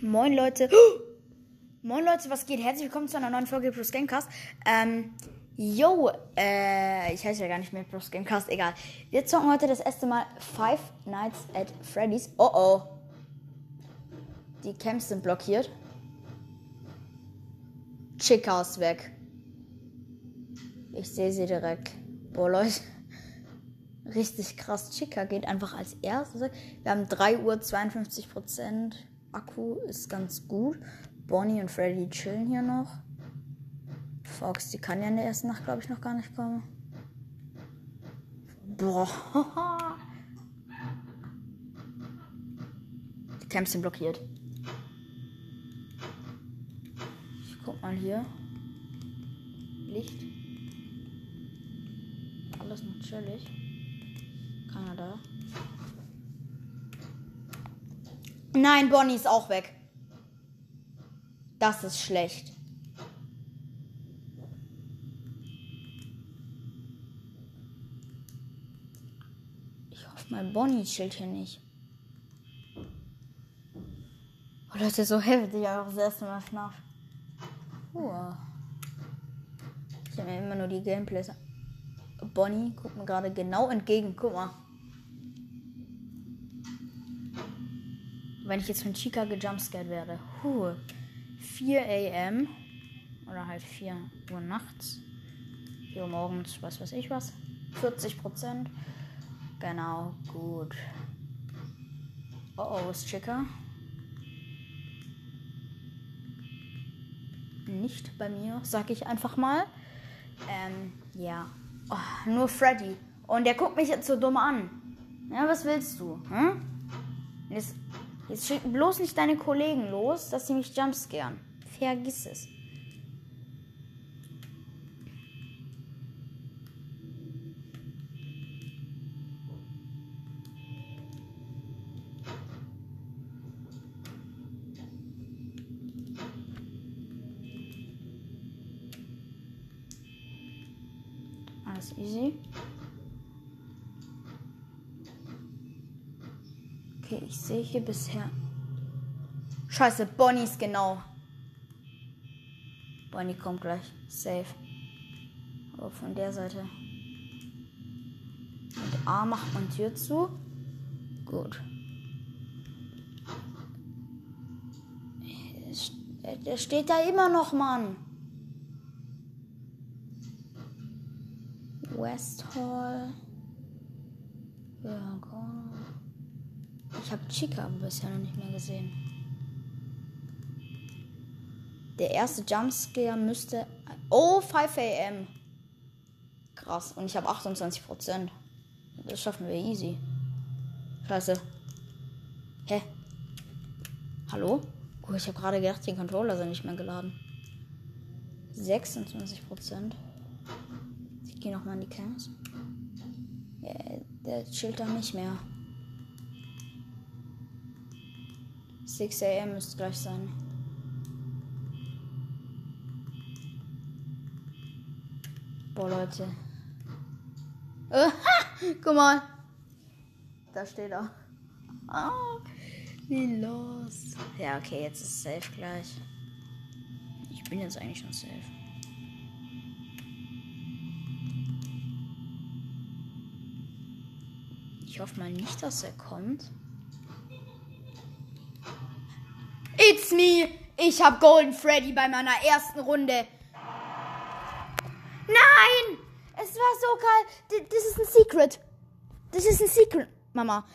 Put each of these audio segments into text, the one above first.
Moin Leute. Moin Leute, was geht? Herzlich willkommen zu einer neuen Folge Plus Gamecast. Ähm, yo, äh, ich heiße ja gar nicht mehr Plus Gamecast, egal. Wir zocken heute das erste Mal Five Nights at Freddy's. Oh oh. Die Camps sind blockiert. Chica ist weg. Ich sehe sie direkt. Boah, Leute. Richtig krass. Chica geht einfach als erstes. Wir haben 3 Uhr 52 Prozent. Akku ist ganz gut. Bonnie und Freddy chillen hier noch. Fox, die kann ja in der ersten Nacht, glaube ich, noch gar nicht kommen. Boah. Die Camps sind blockiert. Ich guck mal hier. Licht. Alles noch Nein, Bonnie ist auch weg. Das ist schlecht. Ich hoffe mal, Bonnie chillt hier nicht. Oh, Leute, so heftig auch das erste Mal FNAF. Uh. Ich habe mir immer nur die Gameplays. Bonnie guckt mir gerade genau entgegen. Guck mal. Wenn ich jetzt von Chica gejumpscared werde. Huh. 4 am. Oder halt 4 Uhr nachts. 4 Uhr morgens, was weiß ich was. 40 Prozent. Genau, gut. Oh oh, ist Chica. Nicht bei mir, sag ich einfach mal. Ähm, ja. Oh, nur Freddy. Und der guckt mich jetzt so dumm an. Ja, was willst du? Hm? Jetzt, jetzt schick bloß nicht deine Kollegen los, dass sie mich jumpscaren. Vergiss es. Alles easy. Okay, ich sehe hier bisher. Scheiße, Bonnie ist genau. Bonnie kommt gleich. Safe. Aber von der Seite. Mit A macht man Tür zu. Gut. Der steht da immer noch, Mann. West Hall. Ja, komm. Ich habe Chica bisher noch nicht mehr gesehen. Der erste Jumpscare müsste. Oh, 5 am. Krass. Und ich habe 28 Prozent. Das schaffen wir easy. Scheiße. Hä? Hallo? Oh, ich habe gerade gedacht, die Controller sind nicht mehr geladen. 26 Prozent. Ich gehe nochmal in die Cams. Ja, der chillt da nicht mehr. 6 am müsste gleich sein. Boah, Leute. Aha, guck mal. Da steht er. Ah, wie los. Ja, okay, jetzt ist safe gleich. Ich bin jetzt eigentlich schon safe. Ich hoffe mal nicht, dass er kommt. It's me! Ich hab Golden Freddy bei meiner ersten Runde. Nein! Es war so geil. Das ist ein Secret. Das ist ein Secret, Mama.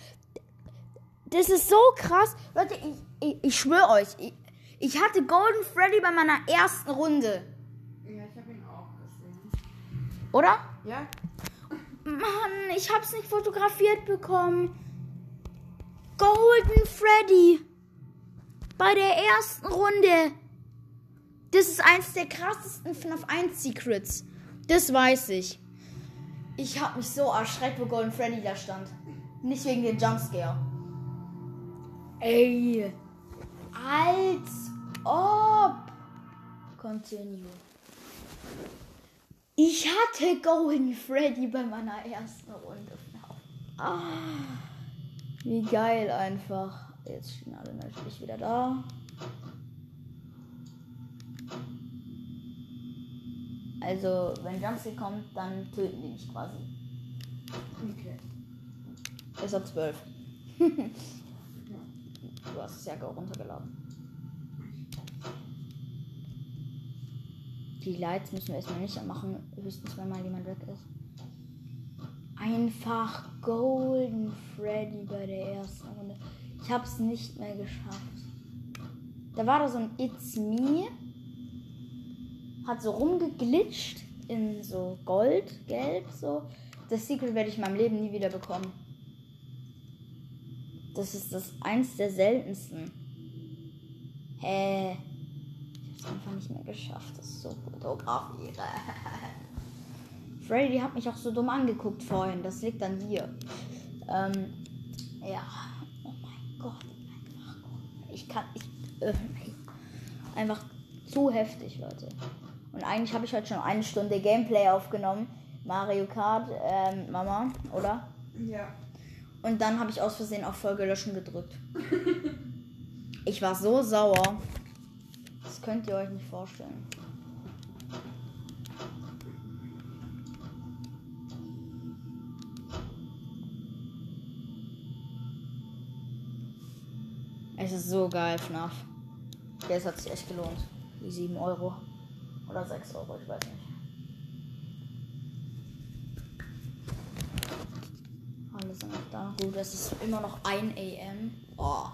Das ist so krass. Leute, ich, ich, ich schwöre euch. Ich, ich hatte Golden Freddy bei meiner ersten Runde. Ja, ich habe ihn auch gesehen. Oder? Ja? Mann, ich hab's nicht fotografiert bekommen. Golden Freddy. Bei der ersten Runde. Das ist eins der krassesten FNAF 1 Secrets. Das weiß ich. Ich hab mich so erschreckt, wo Golden Freddy da stand. Nicht wegen dem Jumpscare. Ey. Als ob. Continue. Ich hatte Golden Freddy bei meiner ersten Runde. Ah, wie geil einfach. Jetzt stehen alle natürlich wieder da. Also, wenn Jumpscare kommt, dann töten die mich quasi. Okay. Ist auf 12. du hast es ja auch runtergeladen. Die Lights müssen wir erstmal nicht machen, höchstens wenn mal jemand weg ist. Einfach Golden Freddy bei der ersten Runde. Ich hab's nicht mehr geschafft. Da war da so ein It's Me. Hat so rumgeglitscht in so Gold, Gelb, so. Das Secret werde ich in meinem Leben nie wieder bekommen. Das ist das eins der seltensten. Hä? Ich hab's einfach nicht mehr geschafft. Das ist so fotografiere. Freddy hat mich auch so dumm angeguckt vorhin. Das liegt an dir. Ähm, ja. Oh Gott. Ich kann. Ich, äh, einfach zu heftig, Leute. Und eigentlich habe ich heute schon eine Stunde Gameplay aufgenommen. Mario Kart, ähm, Mama, oder? Ja. Und dann habe ich aus Versehen auf Folge löschen gedrückt. Ich war so sauer. Das könnt ihr euch nicht vorstellen. Ist so geil, FNAF. Das hat sich echt gelohnt. Die 7 Euro. Oder 6 Euro, ich weiß nicht. Alle sind noch da. Gut, es ist immer noch 1 AM. Oh.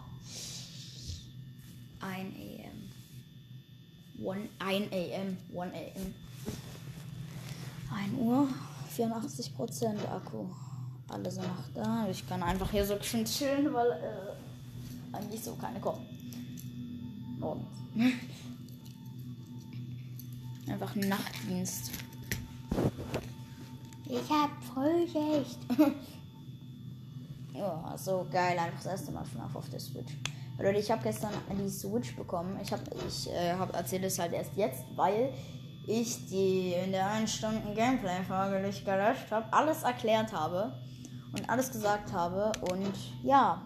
1 AM. 1 1 AM. 1 AM. 1 Uhr. 84 Prozent Akku. Alle sind noch da. Ich kann einfach hier so schön chillen, weil äh, eigentlich so keine kommen. Und. Einfach Nachtdienst. Ich hab Frühschicht. ja, so geil. Einfach das erste Mal FNAF auf der Switch. Leute, ich habe gestern die Switch bekommen. Ich habe ich äh, hab erzählt es halt erst jetzt, weil ich die in der 1 Stunden Gameplay-Folge nicht gelöscht habe, alles erklärt habe und alles gesagt habe. Und ja,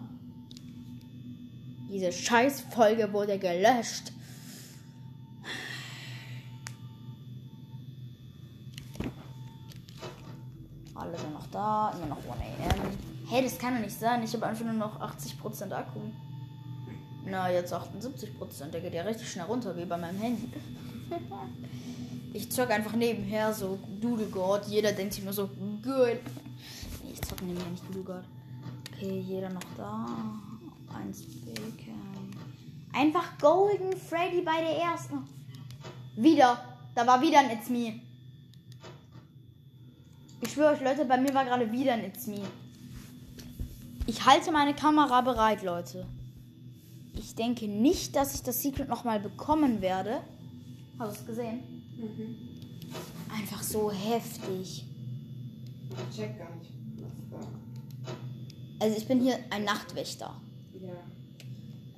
diese Scheiß-Folge wurde gelöscht. Alle sind noch da, immer noch 1 am. Hey, das kann doch nicht sein. Ich habe einfach nur noch 80% Akku. Na, jetzt 78%. Der geht ja richtig schnell runter, wie bei meinem Handy. ich zock einfach nebenher so Doodle God. Jeder denkt sich immer so, gut. Ich zock nebenher nicht Doodle God. Okay, jeder noch da. Eins. Einfach Golden Freddy bei der ersten. Wieder. Da war wieder ein It's Me. Ich schwöre euch, Leute, bei mir war gerade wieder ein It's Me. Ich halte meine Kamera bereit, Leute. Ich denke nicht, dass ich das Secret nochmal bekommen werde. Hast du es gesehen? Mhm. Einfach so heftig. Ich check gar nicht. Also ich bin hier ein Nachtwächter.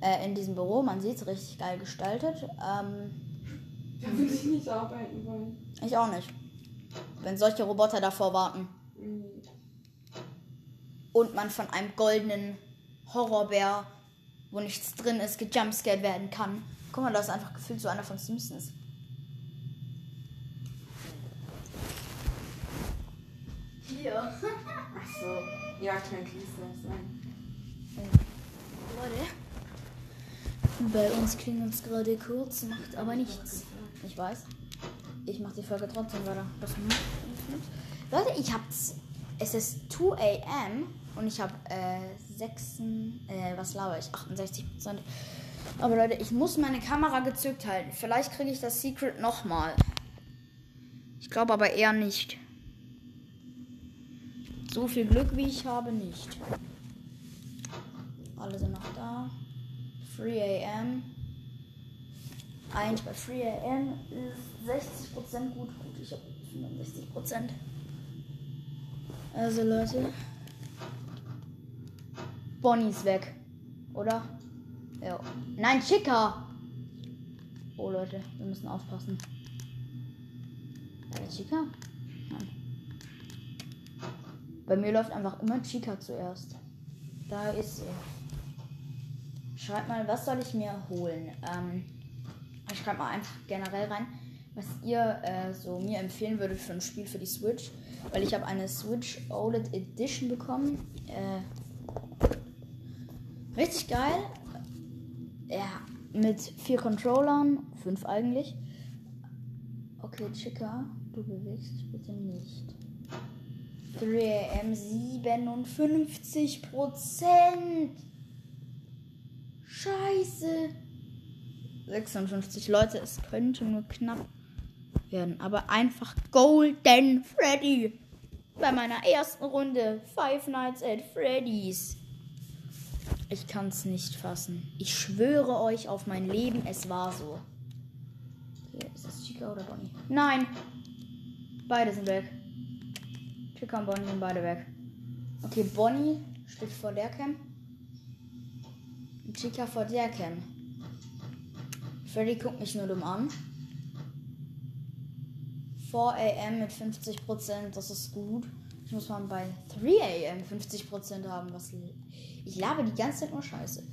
Äh, in diesem Büro. Man sieht es richtig geil gestaltet. Ähm, Da würde ich nicht arbeiten wollen. ich auch nicht. Wenn solche Roboter davor warten. Mhm. Und man von einem goldenen Horrorbär, wo nichts drin ist, gejumpscared werden kann. Guck mal, das ist einfach gefühlt so einer von Simpsons. Hier. Ach so. Ja, kein Kließer sein. Leute. Bei uns klingelt es gerade kurz, macht aber nichts. Ich weiß. Ich mache die Folge trotzdem weiter. Das Leute, ich hab's. Es ist 2 am und ich habe äh, 6. Äh, was laber ich? 68 Prozent. Aber Leute, ich muss meine Kamera gezückt halten. Vielleicht kriege ich das Secret nochmal. Ich glaube aber eher nicht. So viel Glück wie ich habe, nicht. Alle sind noch da. 3 am. Eigentlich bei 3 am ist 60% gut. Gut, ich habe 65%. Also Leute. Bonnie ist weg. Oder? Ja. Nein, Chica! Oh Leute, wir müssen aufpassen. War der Chica? Nein. Bei mir läuft einfach immer Chica zuerst. Da ist sie. Schreibt mal, was soll ich mir holen? Ähm, ich schreibe mal einfach generell rein, was ihr äh, so mir empfehlen würdet für ein Spiel für die Switch. Weil ich habe eine Switch OLED Edition bekommen. Äh, richtig geil. Ja, mit vier Controllern, fünf eigentlich. Okay, Chica, du bewegst dich bitte nicht. 3am 57 Prozent. Scheiße. 56 Leute, es könnte nur knapp werden, aber einfach Golden Freddy. Bei meiner ersten Runde Five Nights at Freddy's. Ich kann es nicht fassen. Ich schwöre euch auf mein Leben, es war so. Okay, ist das Chica oder Bonnie? Nein! Beide sind weg. Chica und Bonnie sind beide weg. Okay, Bonnie steht vor der Cam. Chica vor der Cam. Freddy guckt mich nur dumm an. 4 am mit 50%, das ist gut. Ich muss mal bei 3 am 50% haben. Was ich labe die ganze Zeit nur Scheiße.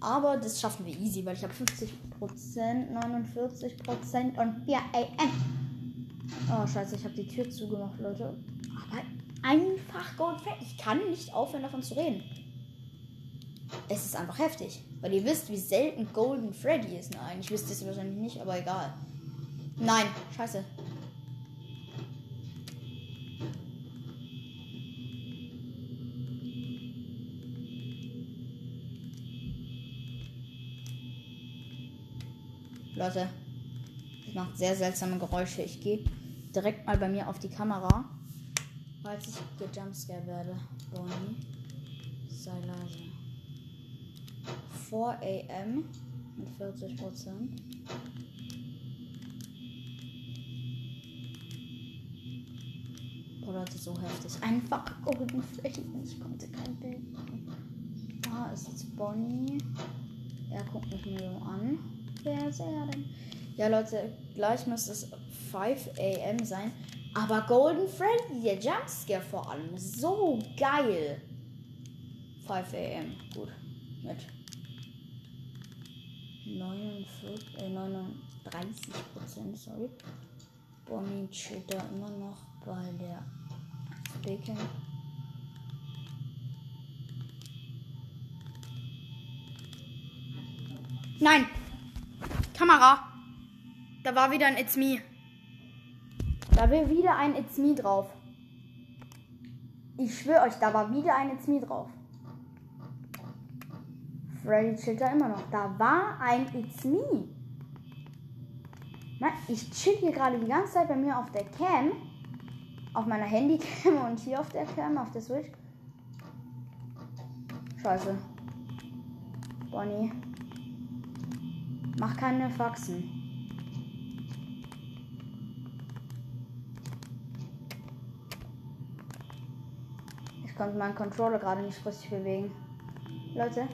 Aber das schaffen wir easy, weil ich habe 50%, 49% und 4 am. Oh, scheiße, ich habe die Tür zugemacht, Leute. Aber einfach Goldfett. Ich kann nicht aufhören, davon zu reden. Es ist einfach heftig. Weil ihr wisst, wie selten Golden Freddy ist. Nein, ich wisst es wahrscheinlich nicht, aber egal. Nein, scheiße. Leute, das macht sehr seltsame Geräusche. Ich gehe direkt mal bei mir auf die Kamera, falls ich gejumpscare werde. Bonnie, sei leise. 4 am mit 40 Prozent. Boah, Leute, so heftig. Einfach Golden Freddy. Ich konnte kein Bild machen. Da ist jetzt Bonnie. Er guckt mich nur an. Wer ist er denn? Ja, Leute, gleich muss es 5 am sein. Aber Golden Freddy, der Jumpscare vor allem, so geil. 5 am, gut. Mit 49, äh, 39 Prozent, sorry. Bonnie steht da immer noch bei der Bacon. Nein! Kamera! Da war wieder ein It's Me. Da war wieder ein It's Me drauf. Ich schwöre euch, da war wieder ein It's Me drauf. Freddy chillt da immer noch. Da war ein It's Me. Nein, ich chill hier gerade die ganze Zeit bei mir auf der Cam. Auf meiner Handycam und hier auf der Cam, auf der Switch. Scheiße. Bonnie. Mach keine Faxen. Ich konnte meinen Controller gerade nicht richtig bewegen. Leute.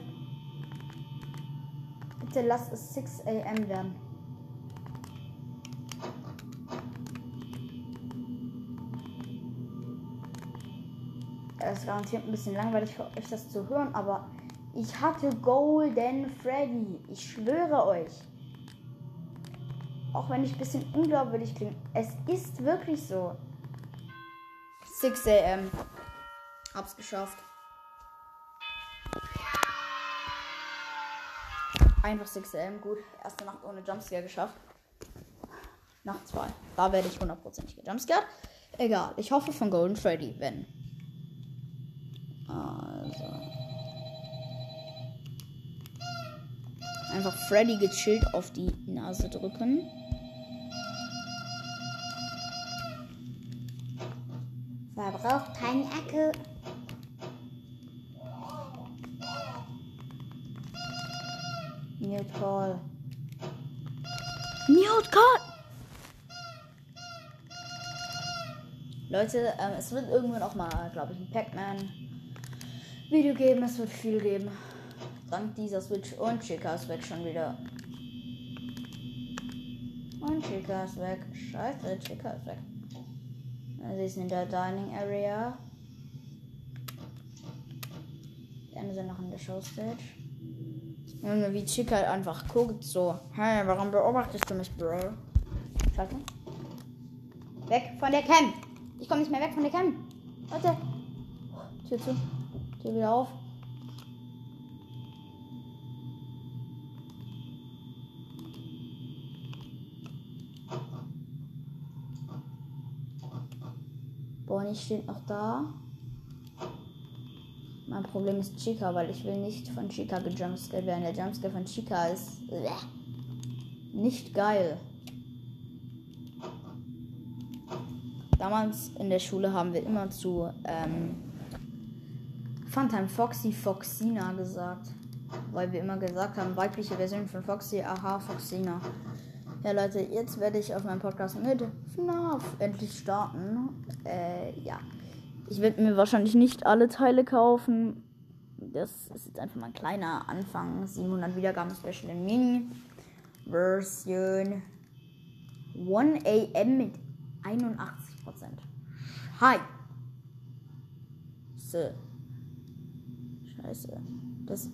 Bitte lasst es 6 am werden. Es ist garantiert ein bisschen langweilig für euch das zu hören, aber ich hatte Golden Freddy. Ich schwöre euch. Auch wenn ich ein bisschen unglaubwürdig klinge. Es ist wirklich so. 6 am. Hab's geschafft. Einfach 6 am. Gut. Erste Nacht ohne Jumpscare geschafft. Nacht 2. Da werde ich hundertprozentig gejumpscared. Egal. Ich hoffe von Golden Freddy, wenn. Also. Einfach Freddy gechillt auf die Nase drücken. Verbraucht keine Ecke. Mute Call. Mute Call! Leute, ähm, es wird irgendwann auch mal, glaube ich, ein Pac-Man-Video geben. Es wird viel geben. Dank dieser Switch und Chica ist weg schon wieder. Und Chica ist weg. Scheiße, Chica ist weg. Sie ist in der Dining Area. Die anderen sind noch in der Show Stage. Junge, wie Chica halt einfach guckt, so. Hey, warum beobachtest du mich, Bro? Scheiße. Weg von der Cam. Ich komme nicht mehr weg von der Cam. Leute. Tür zu. Tür wieder auf. Bonnie steht noch da. Mein Problem ist Chica, weil ich will nicht von Chica gejumpscared werden. Der Jumpscare von Chica ist äh, nicht geil. Damals in der Schule haben wir immer zu ähm, Funtime Foxy Foxina gesagt. Weil wir immer gesagt haben, weibliche Version von Foxy, aha, Foxina. Ja, Leute, jetzt werde ich auf meinem Podcast mit FNAF endlich starten. Äh, ja. Ich werde mir wahrscheinlich nicht alle Teile kaufen. Das ist jetzt einfach mal ein kleiner Anfang. 700 Wiedergaben Special in Mini. Version 1 AM mit 81%. Hi. So. Scheiße. Das.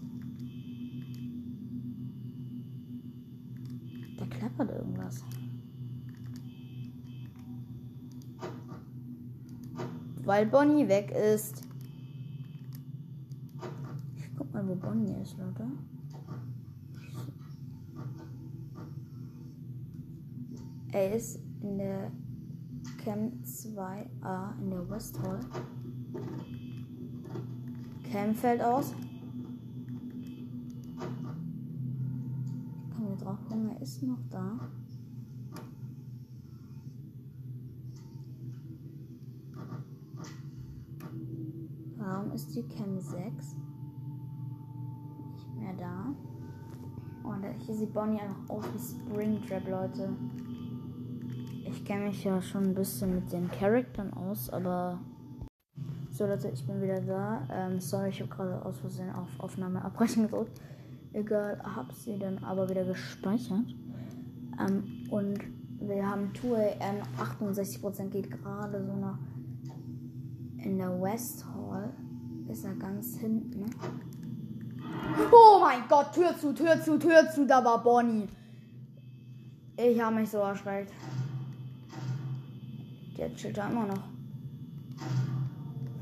Da klappert irgendwas. Weil Bonnie weg ist. Ich guck mal, wo Bonnie ist, Leute. Er ist in der Cam 2a in der West Hall. Cam fällt aus. Können wir drauf gucken, er ist noch da. Warum ist die Cam 6 nicht mehr da? Und hier sieht Bonnie einfach aus wie Springtrap, Leute. Ich kenne mich ja schon ein bisschen mit den Charaktern aus, aber. So, Leute, ich bin wieder da. Ähm, sorry, ich habe gerade aus Versehen auf Aufnahme abbrechen gedrückt. Egal, hab sie dann aber wieder gespeichert. Ähm, und wir haben 2 am 68% geht gerade so nach. In der West Hall ist er ganz hinten. Ne? Oh mein Gott, Tür zu, Tür zu, Tür zu, da war Bonnie. Ich habe mich so erschreckt. Der chillt da immer noch.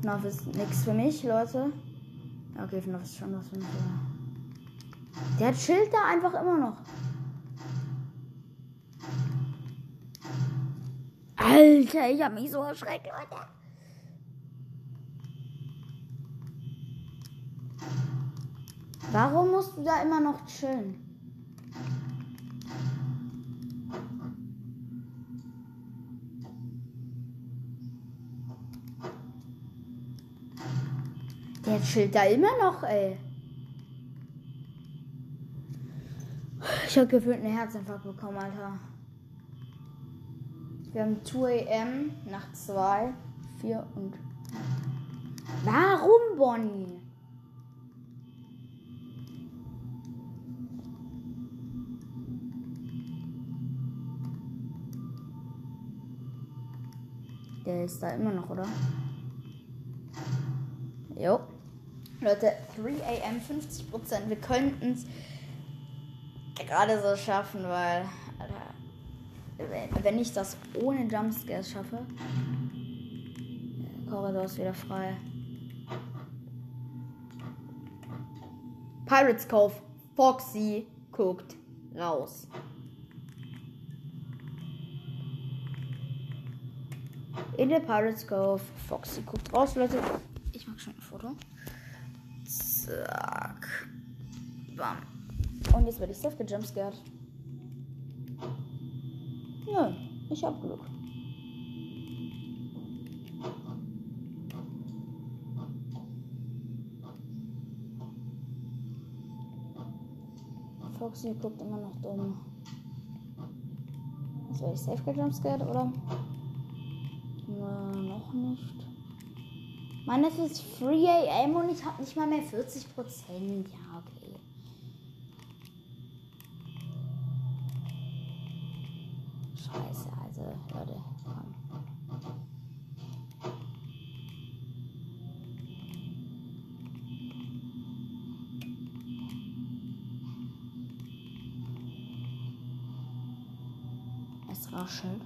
FNAF ist nichts für mich, Leute. Okay, FNAF ist schon was für mich. Ja. Der chillt da einfach immer noch. Alter, ich hab mich so erschreckt, Leute. Warum musst du da immer noch chillen? Der chillt da immer noch, ey. Ich hab gefühlt einen Herzinfarkt bekommen, Alter. Wir haben 2 am nach 2, 4 und. Warum, Bonnie? Der ist da immer noch, oder? Jo. Leute, 3 am 50%. Wir könnten es gerade so schaffen, weil, Alter, wenn ich das ohne Jumpscares schaffe, Korridor ist wieder frei. Pirates Cove, Foxy guckt raus. In der Pirates Cove, Foxy guckt raus, Leute. Ich mach schon ein Foto. Zack. Bam. Und jetzt werde ich safe gejumpscared. Ja, ich hab Glück. Foxy guckt immer noch dumm. Jetzt werde ich safe gejumpscared, oder? Nicht. Mann, es ist 3 am und ich habe nicht mal mehr 40 Prozent. Ja, okay. Scheiße, also, Leute, komm. Es raschelt.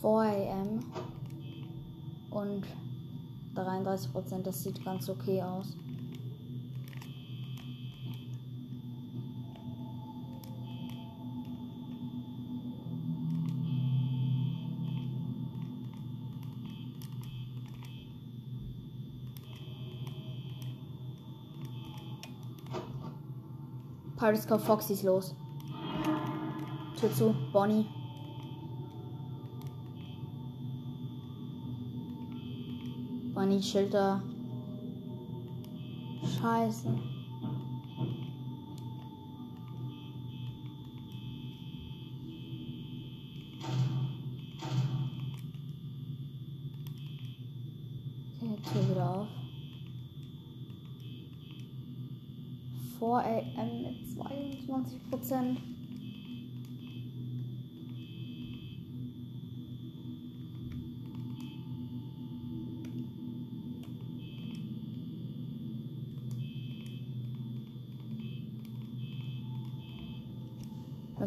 Four AM und 33 Prozent. Das sieht ganz okay aus. Pirates Cove Foxy ist los. Tür zu, Bonnie. Da. Scheiße. Tür wieder auf. 4 AM mit 22 Prozent.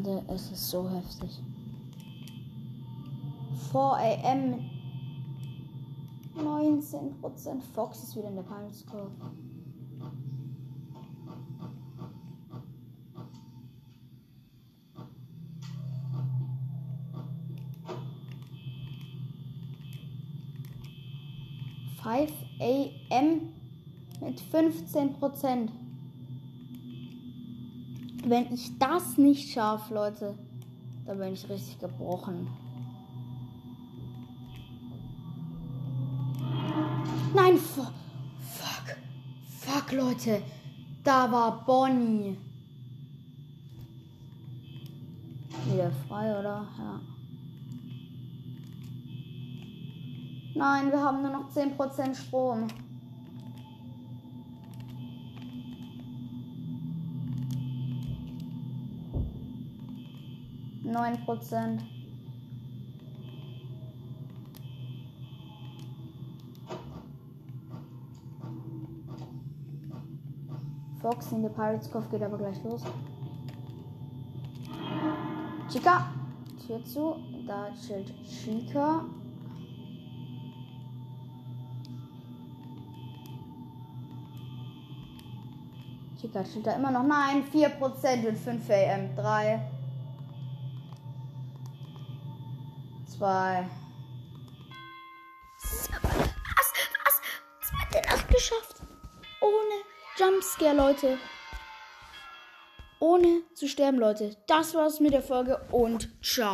Leute, es ist so heftig. 4 AM 19%. Fox ist wieder in der Pirates Cove. Five AM mit 15%. Wenn ich das nicht schaffe, Leute, dann bin ich richtig gebrochen. Nein, fuck, fuck, fuck, Leute. Da war Bonnie. Wieder frei, oder? Ja. Nein, wir haben nur noch 10% Strom. Neun Prozent. Fox in der Pirates Cove geht aber gleich los. Chica, Tür zu. Da chillt Chica. Chica chillt da immer noch. Nein, 4% und 5 AM. 3. 2. Was? Was? Der Nacht geschafft? Ohne Jumpscare, Leute. Ohne zu sterben, Leute. Das war's mit der Folge und ciao.